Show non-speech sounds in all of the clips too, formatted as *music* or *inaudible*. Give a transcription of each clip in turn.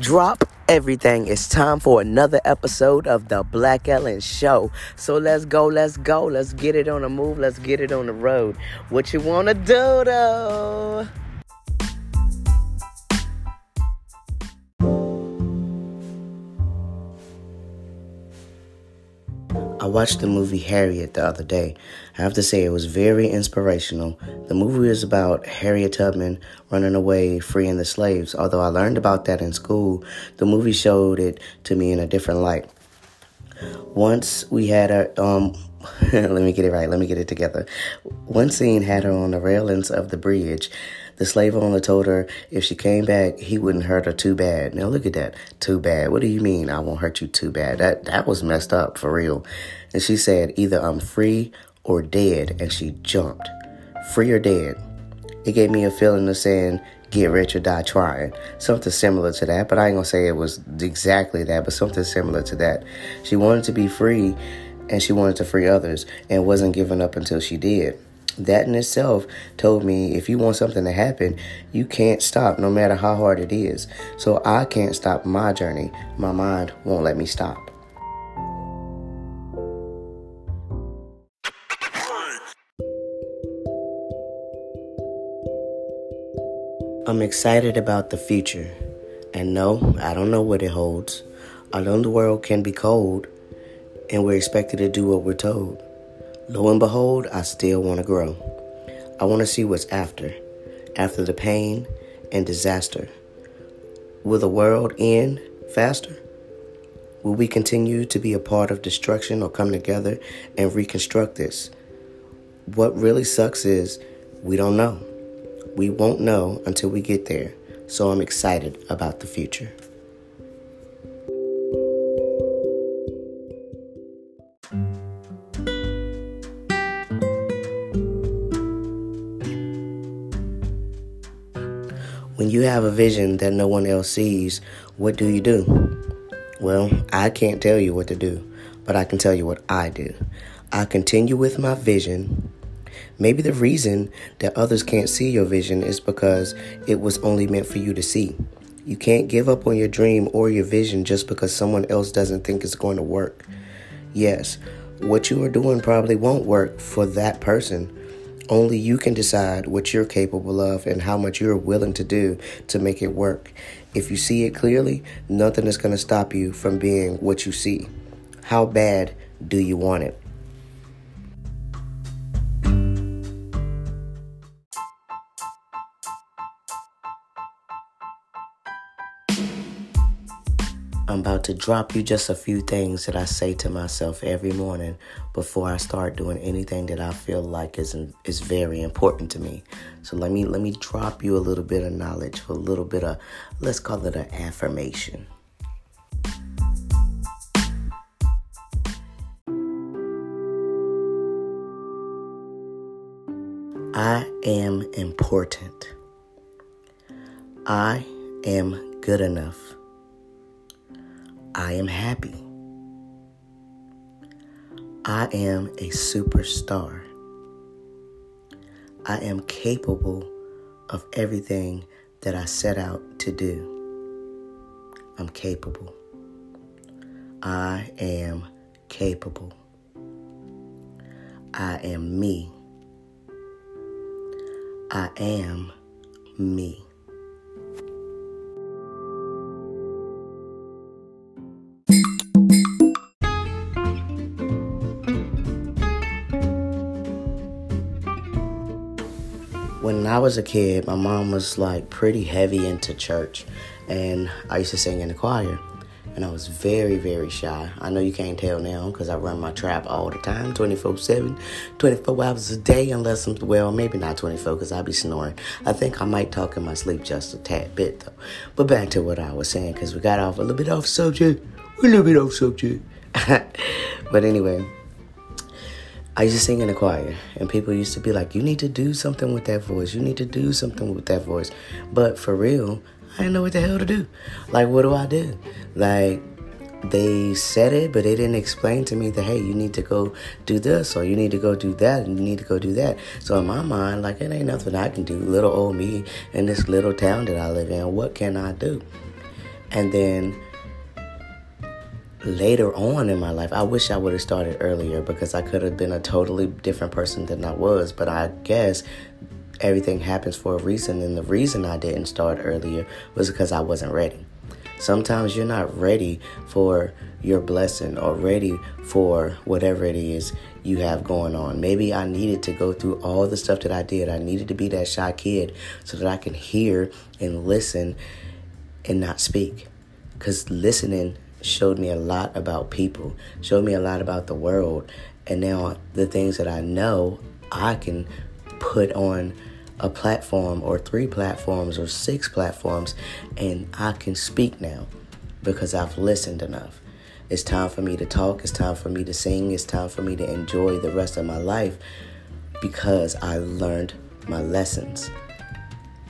Drop everything. It's time for another episode of the Black Ellen Show. So let's go, let's go, let's get it on the move, let's get it on the road. What you want to do though? I watched the movie Harriet the other day. I have to say it was very inspirational. The movie is about Harriet Tubman running away, freeing the slaves. Although I learned about that in school, the movie showed it to me in a different light. Once we had a um *laughs* let me get it right, let me get it together. One scene had her on the railings of the bridge. The slave owner told her if she came back, he wouldn't hurt her too bad. Now look at that. Too bad. What do you mean I won't hurt you too bad? That that was messed up for real. And she said, either I'm free or dead. And she jumped. Free or dead. It gave me a feeling of saying, get rich or die trying. Something similar to that, but I ain't gonna say it was exactly that, but something similar to that. She wanted to be free and she wanted to free others and wasn't giving up until she did. That in itself told me if you want something to happen, you can't stop no matter how hard it is. So I can't stop my journey. My mind won't let me stop. I'm excited about the future. And no, I don't know what it holds. Know the world can be cold, and we're expected to do what we're told. Lo and behold, I still want to grow. I want to see what's after, after the pain and disaster. Will the world end faster? Will we continue to be a part of destruction or come together and reconstruct this? What really sucks is we don't know. We won't know until we get there. So I'm excited about the future. When you have a vision that no one else sees, what do you do? Well, I can't tell you what to do, but I can tell you what I do. I continue with my vision. Maybe the reason that others can't see your vision is because it was only meant for you to see. You can't give up on your dream or your vision just because someone else doesn't think it's going to work. Yes, what you are doing probably won't work for that person only you can decide what you're capable of and how much you're willing to do to make it work. If you see it clearly, nothing is going to stop you from being what you see. How bad do you want it? I'm about to drop you just a few things that I say to myself every morning before I start doing anything that I feel like is is very important to me. So let me let me drop you a little bit of knowledge, a little bit of let's call it an affirmation. I am important. I am good enough. I am happy. I am a superstar. I am capable of everything that I set out to do. I'm capable. I am capable. I am me. I am me. Was a kid, my mom was like pretty heavy into church, and I used to sing in the choir. And I was very, very shy. I know you can't tell now because I run my trap all the time 24 7, 24 hours a day, unless I'm, well, maybe not 24 because I'll be snoring. I think I might talk in my sleep just a tad bit though. But back to what I was saying because we got off a little bit off subject. A little bit off subject. *laughs* but anyway, I used to sing in the choir, and people used to be like, You need to do something with that voice. You need to do something with that voice. But for real, I didn't know what the hell to do. Like, what do I do? Like, they said it, but they didn't explain to me that, hey, you need to go do this, or you need to go do that, and you need to go do that. So in my mind, like, it ain't nothing I can do. Little old me in this little town that I live in, what can I do? And then later on in my life, I wish I would have started earlier because I could have been a totally different person than I was. But I guess everything happens for a reason. And the reason I didn't start earlier was because I wasn't ready. Sometimes you're not ready for your blessing or ready for whatever it is you have going on. Maybe I needed to go through all the stuff that I did. I needed to be that shy kid so that I can hear and listen and not speak. Because listening showed me a lot about people, showed me a lot about the world. And now the things that I know, I can put on a platform or three platforms or six platforms and I can speak now because I've listened enough. It's time for me to talk, it's time for me to sing, it's time for me to enjoy the rest of my life because I learned my lessons.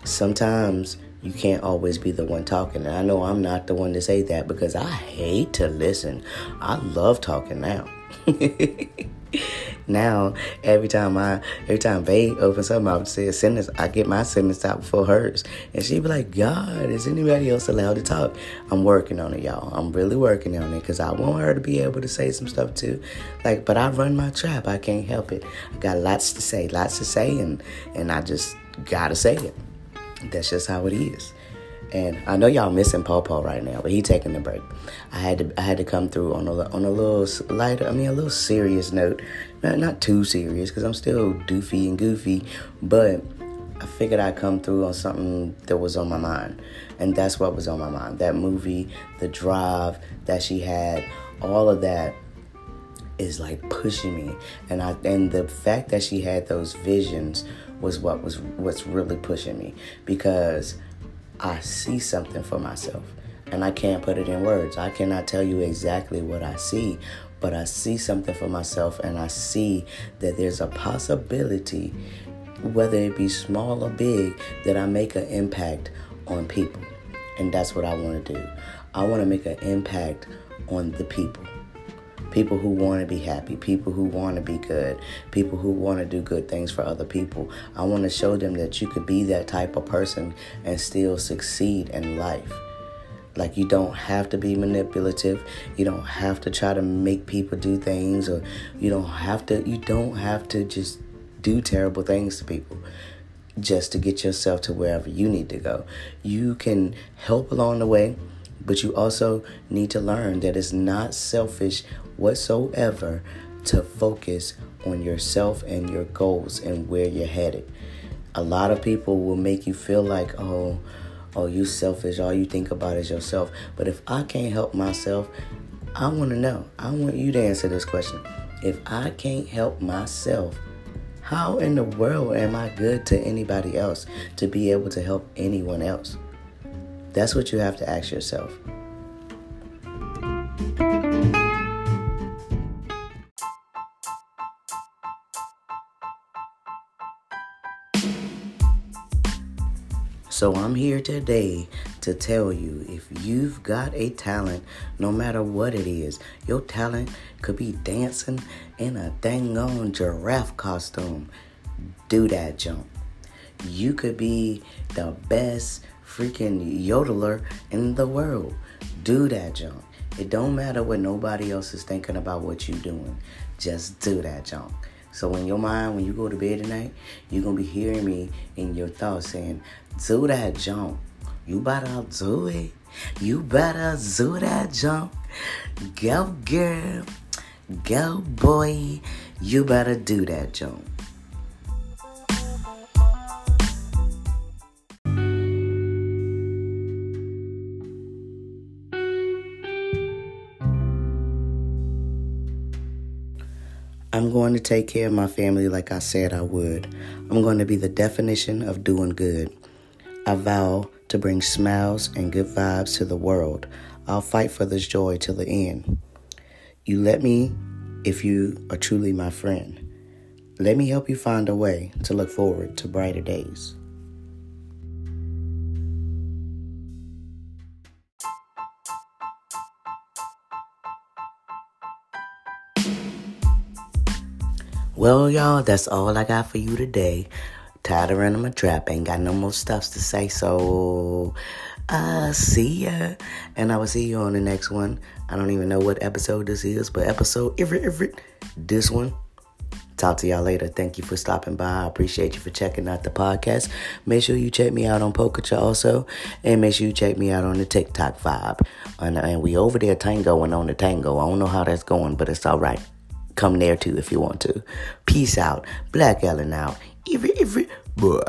Sometimes you can't always be the one talking. And I know I'm not the one to say that because I hate to listen. I love talking now. *laughs* now, every time I, every time Bay opens up mouth to say a sentence, I get my sentence out before hers, and she be like, "God, is anybody else allowed to talk?" I'm working on it, y'all. I'm really working on it because I want her to be able to say some stuff too. Like, but I run my trap. I can't help it. I got lots to say, lots to say, and and I just gotta say it. That's just how it is. And I know y'all missing Paw Paw right now, but he taking the break. I had to I had to come through on a on a little lighter, I mean a little serious note, not not too serious because I'm still doofy and goofy, but I figured I'd come through on something that was on my mind, and that's what was on my mind. That movie, the drive that she had, all of that is like pushing me, and I and the fact that she had those visions was what was what's really pushing me because I see something for myself and I can't put it in words. I cannot tell you exactly what I see, but I see something for myself and I see that there's a possibility, whether it be small or big, that I make an impact on people. And that's what I want to do. I want to make an impact on the people people who want to be happy, people who want to be good, people who want to do good things for other people. I want to show them that you could be that type of person and still succeed in life. Like you don't have to be manipulative. You don't have to try to make people do things or you don't have to you don't have to just do terrible things to people just to get yourself to wherever you need to go. You can help along the way, but you also need to learn that it's not selfish whatsoever to focus on yourself and your goals and where you're headed. A lot of people will make you feel like, oh, oh, you selfish. All you think about is yourself. But if I can't help myself, I want to know. I want you to answer this question. If I can't help myself, how in the world am I good to anybody else to be able to help anyone else? That's what you have to ask yourself. So I'm here today to tell you if you've got a talent, no matter what it is, your talent could be dancing in a dang on giraffe costume. Do that jump. You could be the best freaking yodeler in the world. Do that jump. It don't matter what nobody else is thinking about what you're doing. Just do that jump. So in your mind, when you go to bed tonight, you're gonna be hearing me in your thoughts saying, do that jump. You better do it. You better do that jump. Go girl. Go boy. You better do that jump. I'm going to take care of my family like I said I would. I'm going to be the definition of doing good. I vow to bring smiles and good vibes to the world. I'll fight for this joy till the end. You let me if you are truly my friend. Let me help you find a way to look forward to brighter days. Well, y'all, that's all I got for you today. Tired of running my trap, ain't got no more stuffs to say, so Uh, see ya. And I will see you on the next one. I don't even know what episode this is, but episode every every this one. Talk to y'all later. Thank you for stopping by. I appreciate you for checking out the podcast. Make sure you check me out on Pokecha also. And make sure you check me out on the TikTok vibe. And, and we over there tangoing on the tango. I don't know how that's going, but it's all right. Come there too if you want to. Peace out. Black Ellen out. Every, every, boy.